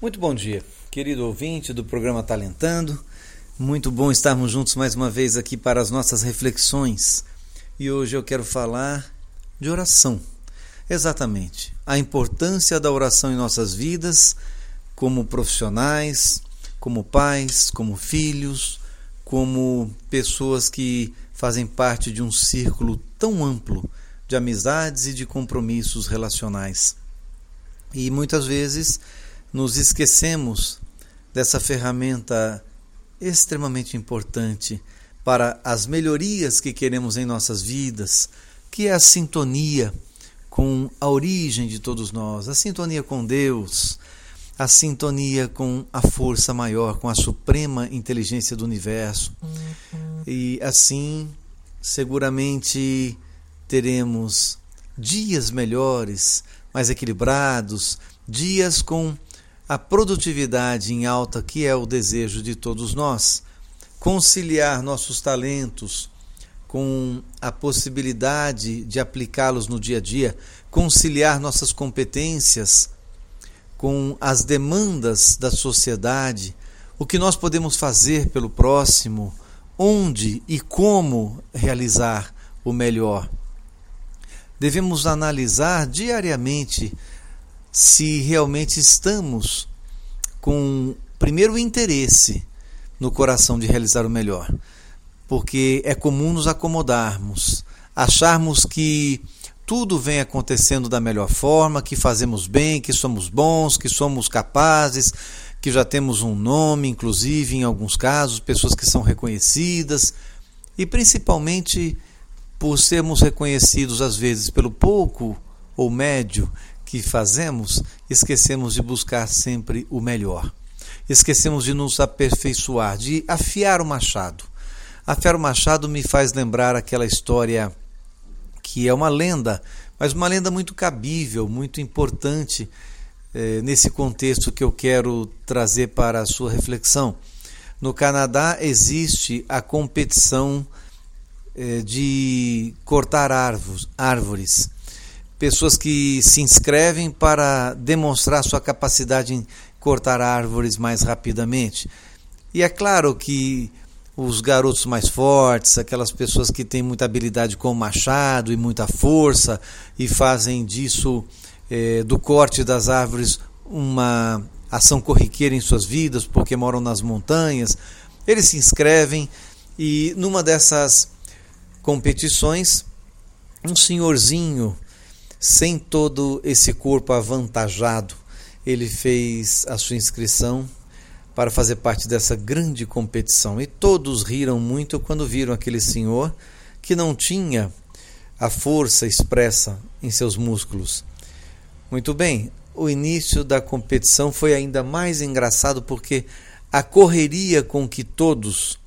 Muito bom dia, querido ouvinte do programa Talentando. Muito bom estarmos juntos mais uma vez aqui para as nossas reflexões. E hoje eu quero falar de oração. Exatamente, a importância da oração em nossas vidas, como profissionais, como pais, como filhos, como pessoas que fazem parte de um círculo tão amplo de amizades e de compromissos relacionais. E muitas vezes nos esquecemos dessa ferramenta extremamente importante para as melhorias que queremos em nossas vidas, que é a sintonia com a origem de todos nós, a sintonia com Deus, a sintonia com a força maior, com a suprema inteligência do universo. E assim, seguramente teremos dias melhores, mais equilibrados, dias com a produtividade em alta, que é o desejo de todos nós, conciliar nossos talentos com a possibilidade de aplicá-los no dia a dia, conciliar nossas competências com as demandas da sociedade, o que nós podemos fazer pelo próximo, onde e como realizar o melhor. Devemos analisar diariamente se realmente estamos com primeiro interesse no coração de realizar o melhor, porque é comum nos acomodarmos, acharmos que tudo vem acontecendo da melhor forma, que fazemos bem, que somos bons, que somos capazes, que já temos um nome, inclusive em alguns casos, pessoas que são reconhecidas, e principalmente por sermos reconhecidos às vezes pelo pouco ou médio que fazemos, esquecemos de buscar sempre o melhor. Esquecemos de nos aperfeiçoar, de afiar o machado. Afiar o machado me faz lembrar aquela história que é uma lenda, mas uma lenda muito cabível, muito importante eh, nesse contexto que eu quero trazer para a sua reflexão. No Canadá existe a competição eh, de cortar árvores pessoas que se inscrevem para demonstrar sua capacidade em cortar árvores mais rapidamente. E é claro que os garotos mais fortes, aquelas pessoas que têm muita habilidade com o machado e muita força e fazem disso, é, do corte das árvores, uma ação corriqueira em suas vidas, porque moram nas montanhas, eles se inscrevem e numa dessas competições, um senhorzinho sem todo esse corpo avantajado, ele fez a sua inscrição para fazer parte dessa grande competição. E todos riram muito quando viram aquele senhor que não tinha a força expressa em seus músculos. Muito bem, o início da competição foi ainda mais engraçado porque a correria com que todos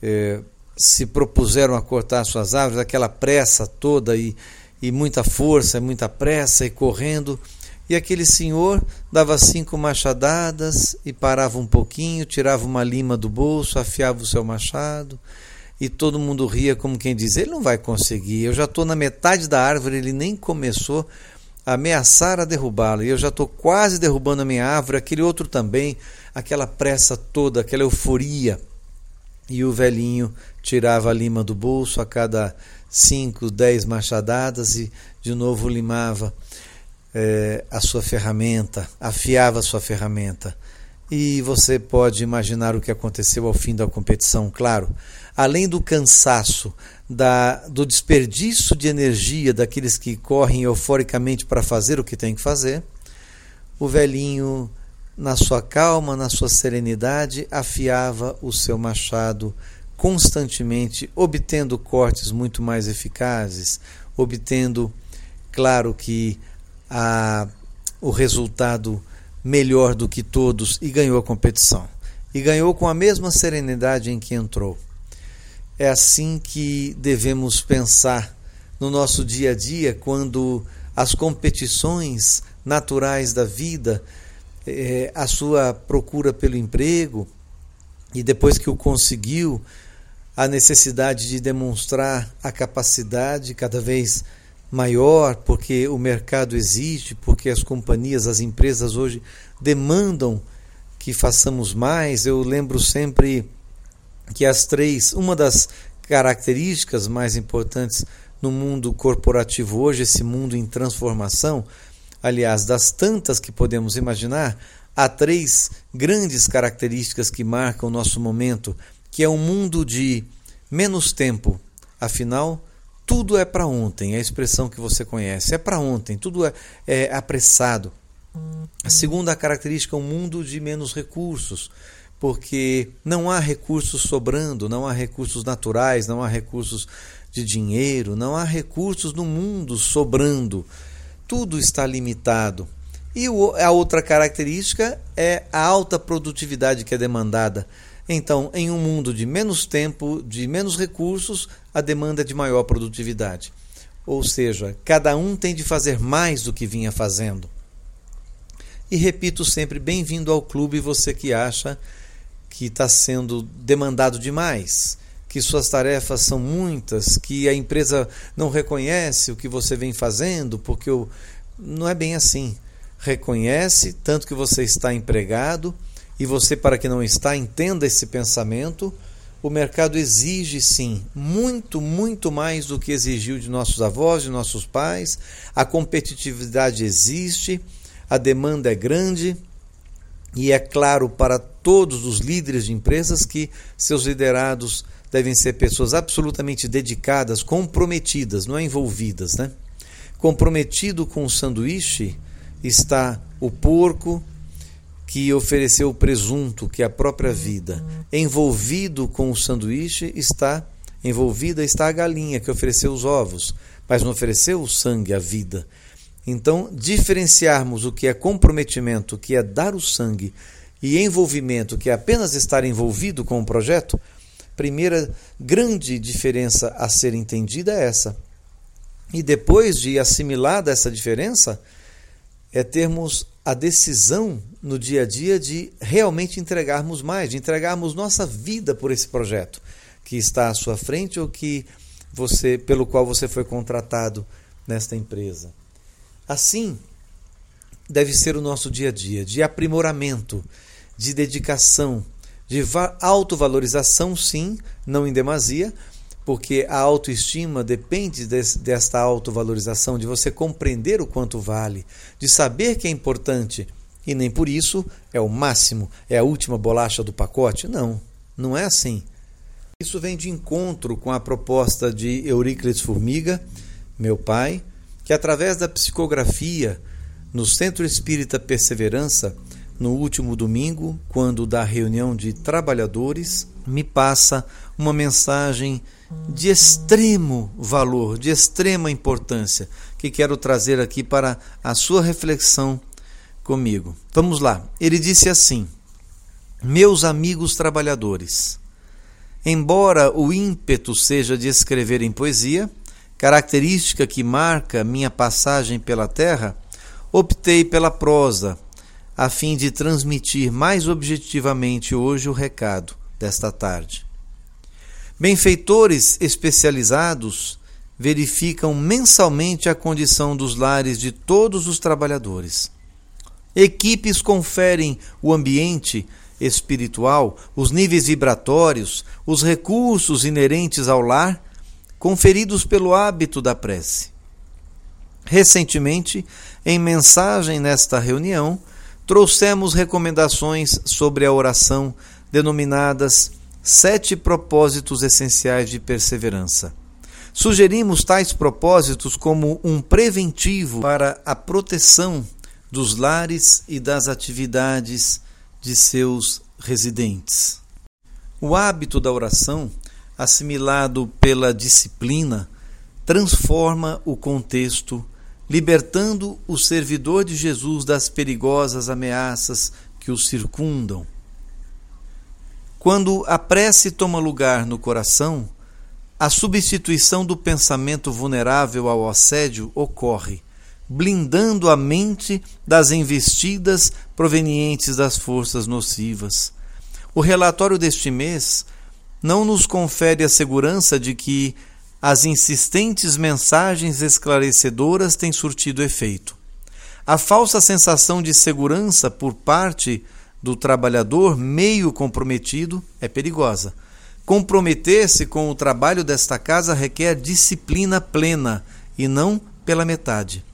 eh, se propuseram a cortar suas árvores, aquela pressa toda e e muita força, muita pressa e correndo. E aquele senhor dava cinco machadadas e parava um pouquinho, tirava uma lima do bolso, afiava o seu machado e todo mundo ria como quem diz: ele não vai conseguir. Eu já estou na metade da árvore, ele nem começou a ameaçar a derrubá-lo e eu já estou quase derrubando a minha árvore. Aquele outro também, aquela pressa toda, aquela euforia. E o velhinho tirava a lima do bolso a cada cinco, dez machadadas e de novo limava é, a sua ferramenta, afiava a sua ferramenta. E você pode imaginar o que aconteceu ao fim da competição, claro. Além do cansaço, da, do desperdício de energia daqueles que correm euforicamente para fazer o que tem que fazer, o velhinho, na sua calma, na sua serenidade, afiava o seu machado constantemente obtendo cortes muito mais eficazes, obtendo, claro que a, o resultado melhor do que todos e ganhou a competição. E ganhou com a mesma serenidade em que entrou. É assim que devemos pensar no nosso dia a dia quando as competições naturais da vida, é, a sua procura pelo emprego, e depois que o conseguiu, a necessidade de demonstrar a capacidade cada vez maior, porque o mercado exige, porque as companhias, as empresas hoje demandam que façamos mais. Eu lembro sempre que as três, uma das características mais importantes no mundo corporativo hoje, esse mundo em transformação, aliás, das tantas que podemos imaginar, há três grandes características que marcam o nosso momento, que é um mundo de menos tempo. Afinal, tudo é para ontem, é a expressão que você conhece, é para ontem, tudo é, é apressado. A segunda característica é um mundo de menos recursos, porque não há recursos sobrando, não há recursos naturais, não há recursos de dinheiro, não há recursos no mundo sobrando. Tudo está limitado. E a outra característica é a alta produtividade que é demandada. Então, em um mundo de menos tempo, de menos recursos, a demanda é de maior produtividade. Ou seja, cada um tem de fazer mais do que vinha fazendo. E repito sempre: bem-vindo ao clube, você que acha que está sendo demandado demais, que suas tarefas são muitas, que a empresa não reconhece o que você vem fazendo, porque o... não é bem assim. Reconhece, tanto que você está empregado, e você, para que não está, entenda esse pensamento. O mercado exige sim muito, muito mais do que exigiu de nossos avós, de nossos pais. A competitividade existe, a demanda é grande e é claro para todos os líderes de empresas que seus liderados devem ser pessoas absolutamente dedicadas, comprometidas, não é envolvidas, né? Comprometido com o sanduíche está o porco que ofereceu o presunto, que é a própria vida. Envolvido com o sanduíche está envolvida está a galinha que ofereceu os ovos, mas não ofereceu o sangue, a vida. Então, diferenciarmos o que é comprometimento, que é dar o sangue, e envolvimento, que é apenas estar envolvido com o projeto, primeira grande diferença a ser entendida é essa. E depois de assimilada essa diferença, é termos a decisão no dia a dia de realmente entregarmos mais, de entregarmos nossa vida por esse projeto que está à sua frente ou que você pelo qual você foi contratado nesta empresa. Assim, deve ser o nosso dia a dia, de aprimoramento, de dedicação, de autovalorização, sim, não em demasia, porque a autoestima depende desse, desta autovalorização, de você compreender o quanto vale, de saber que é importante e nem por isso é o máximo, é a última bolacha do pacote. Não, não é assim. Isso vem de encontro com a proposta de Euríclides Formiga, meu pai, que através da psicografia no Centro Espírita Perseverança, no último domingo, quando da reunião de trabalhadores, me passa uma mensagem de extremo valor, de extrema importância, que quero trazer aqui para a sua reflexão comigo. Vamos lá. Ele disse assim: Meus amigos trabalhadores, embora o ímpeto seja de escrever em poesia, característica que marca minha passagem pela terra, optei pela prosa, a fim de transmitir mais objetivamente hoje o recado desta tarde. Benfeitores especializados verificam mensalmente a condição dos lares de todos os trabalhadores. Equipes conferem o ambiente espiritual, os níveis vibratórios, os recursos inerentes ao lar conferidos pelo hábito da prece. Recentemente, em mensagem nesta reunião, trouxemos recomendações sobre a oração denominadas Sete Propósitos Essenciais de Perseverança. Sugerimos tais propósitos como um preventivo para a proteção dos lares e das atividades de seus residentes. O hábito da oração assimilado pela disciplina, transforma o contexto, libertando o servidor de Jesus das perigosas ameaças que o circundam. Quando a prece toma lugar no coração, a substituição do pensamento vulnerável ao assédio ocorre, blindando a mente das investidas provenientes das forças nocivas. O relatório deste mês não nos confere a segurança de que as insistentes mensagens esclarecedoras têm surtido efeito. A falsa sensação de segurança por parte do trabalhador meio comprometido é perigosa. Comprometer-se com o trabalho desta casa requer disciplina plena e não pela metade.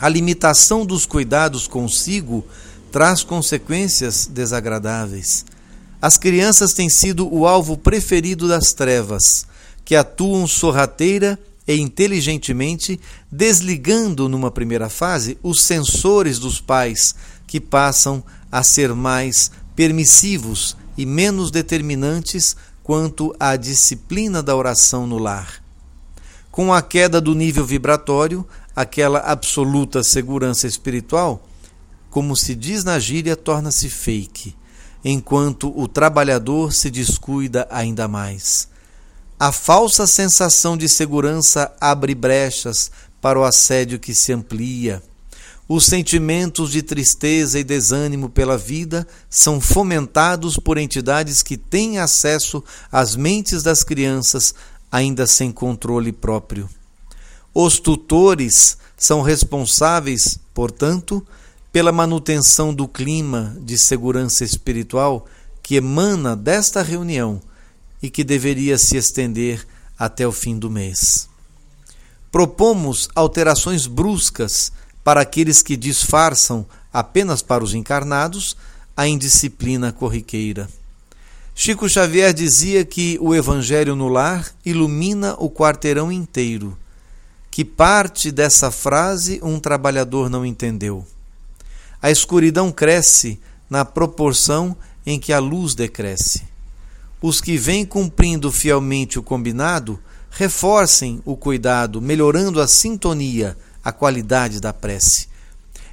A limitação dos cuidados consigo traz consequências desagradáveis. As crianças têm sido o alvo preferido das trevas que atuam sorrateira e inteligentemente, desligando numa primeira fase os sensores dos pais, que passam a ser mais permissivos e menos determinantes quanto à disciplina da oração no lar. Com a queda do nível vibratório, aquela absoluta segurança espiritual, como se diz na gíria, torna-se fake, enquanto o trabalhador se descuida ainda mais. A falsa sensação de segurança abre brechas para o assédio que se amplia. Os sentimentos de tristeza e desânimo pela vida são fomentados por entidades que têm acesso às mentes das crianças, ainda sem controle próprio. Os tutores são responsáveis, portanto, pela manutenção do clima de segurança espiritual que emana desta reunião e que deveria se estender até o fim do mês. Propomos alterações bruscas para aqueles que disfarçam apenas para os encarnados a indisciplina corriqueira. Chico Xavier dizia que o Evangelho no lar ilumina o quarteirão inteiro. Que parte dessa frase um trabalhador não entendeu? A escuridão cresce na proporção em que a luz decresce os que vêm cumprindo fielmente o combinado reforcem o cuidado, melhorando a sintonia, a qualidade da prece.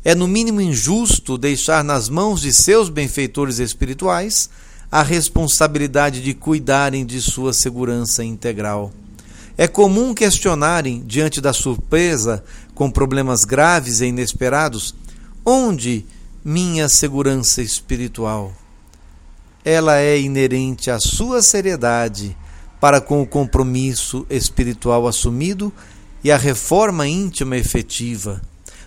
É no mínimo injusto deixar nas mãos de seus benfeitores espirituais a responsabilidade de cuidarem de sua segurança integral. É comum questionarem, diante da surpresa com problemas graves e inesperados, onde minha segurança espiritual? ela é inerente à sua seriedade para com o compromisso espiritual assumido e a reforma íntima efetiva.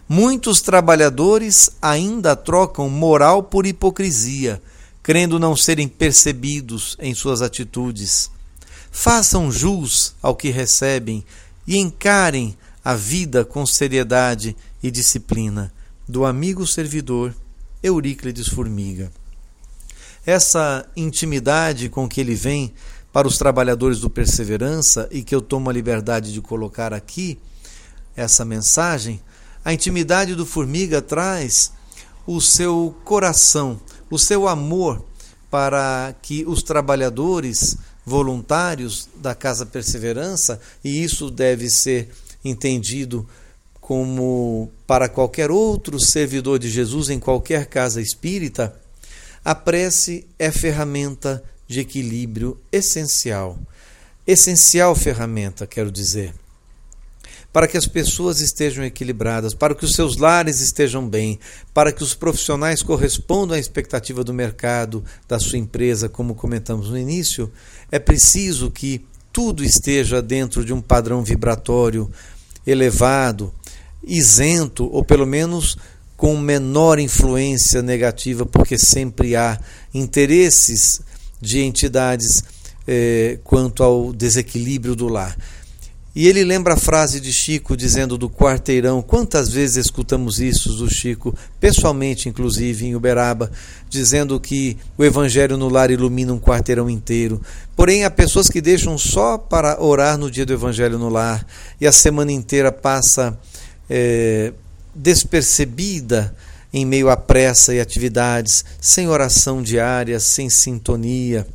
Muitos trabalhadores ainda trocam moral por hipocrisia, crendo não serem percebidos em suas atitudes. Façam jus ao que recebem e encarem a vida com seriedade e disciplina. Do amigo servidor Euríclides Formiga essa intimidade com que ele vem para os trabalhadores do Perseverança e que eu tomo a liberdade de colocar aqui essa mensagem, a intimidade do Formiga traz o seu coração, o seu amor para que os trabalhadores voluntários da Casa Perseverança, e isso deve ser entendido como para qualquer outro servidor de Jesus em qualquer casa espírita, a prece é ferramenta de equilíbrio essencial. Essencial ferramenta, quero dizer. Para que as pessoas estejam equilibradas, para que os seus lares estejam bem, para que os profissionais correspondam à expectativa do mercado, da sua empresa, como comentamos no início, é preciso que tudo esteja dentro de um padrão vibratório elevado, isento, ou pelo menos com menor influência negativa, porque sempre há interesses de entidades eh, quanto ao desequilíbrio do lar. E ele lembra a frase de Chico dizendo do quarteirão. Quantas vezes escutamos isso do Chico, pessoalmente, inclusive, em Uberaba, dizendo que o evangelho no lar ilumina um quarteirão inteiro. Porém, há pessoas que deixam só para orar no dia do evangelho no lar e a semana inteira passa. Eh, despercebida em meio à pressa e atividades, sem oração diária, sem sintonia.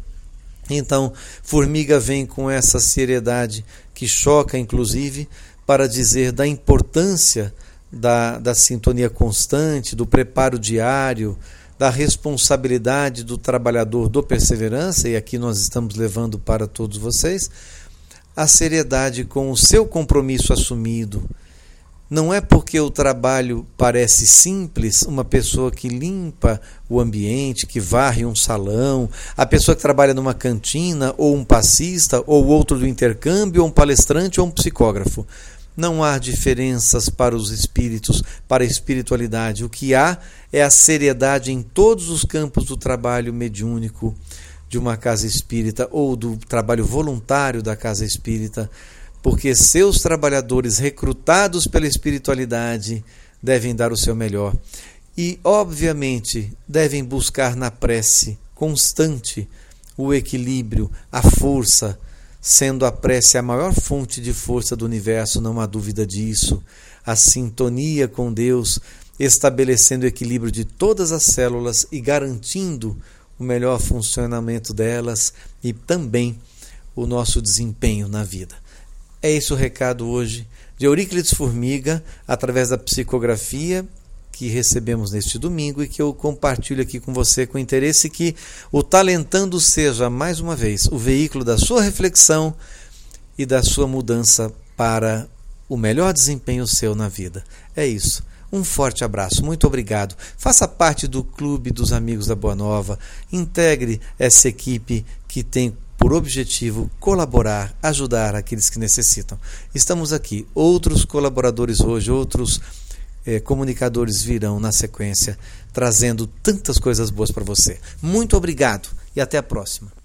Então, Formiga vem com essa seriedade que choca, inclusive, para dizer da importância da, da sintonia constante, do preparo diário, da responsabilidade do trabalhador do perseverança, e aqui nós estamos levando para todos vocês, a seriedade com o seu compromisso assumido, Não é porque o trabalho parece simples, uma pessoa que limpa o ambiente, que varre um salão, a pessoa que trabalha numa cantina, ou um passista, ou outro do intercâmbio, ou um palestrante, ou um psicógrafo. Não há diferenças para os espíritos, para a espiritualidade. O que há é a seriedade em todos os campos do trabalho mediúnico de uma casa espírita ou do trabalho voluntário da casa espírita, porque seus trabalhadores recrutados pela espiritualidade devem dar o seu melhor e, obviamente, devem buscar na prece constante o equilíbrio, a força sendo a prece a maior fonte de força do universo, não há dúvida disso. A sintonia com Deus, estabelecendo o equilíbrio de todas as células e garantindo o melhor funcionamento delas e também o nosso desempenho na vida. É esse o recado hoje de Euríclides Formiga, através da psicografia que recebemos neste domingo e que eu compartilho aqui com você com interesse que o Talentando seja, mais uma vez, o veículo da sua reflexão e da sua mudança para o melhor desempenho seu na vida. É isso. Um forte abraço, muito obrigado. Faça parte do Clube dos Amigos da Boa Nova. Integre essa equipe que tem por objetivo colaborar, ajudar aqueles que necessitam. Estamos aqui, outros colaboradores hoje, outros eh, comunicadores virão na sequência trazendo tantas coisas boas para você. Muito obrigado e até a próxima.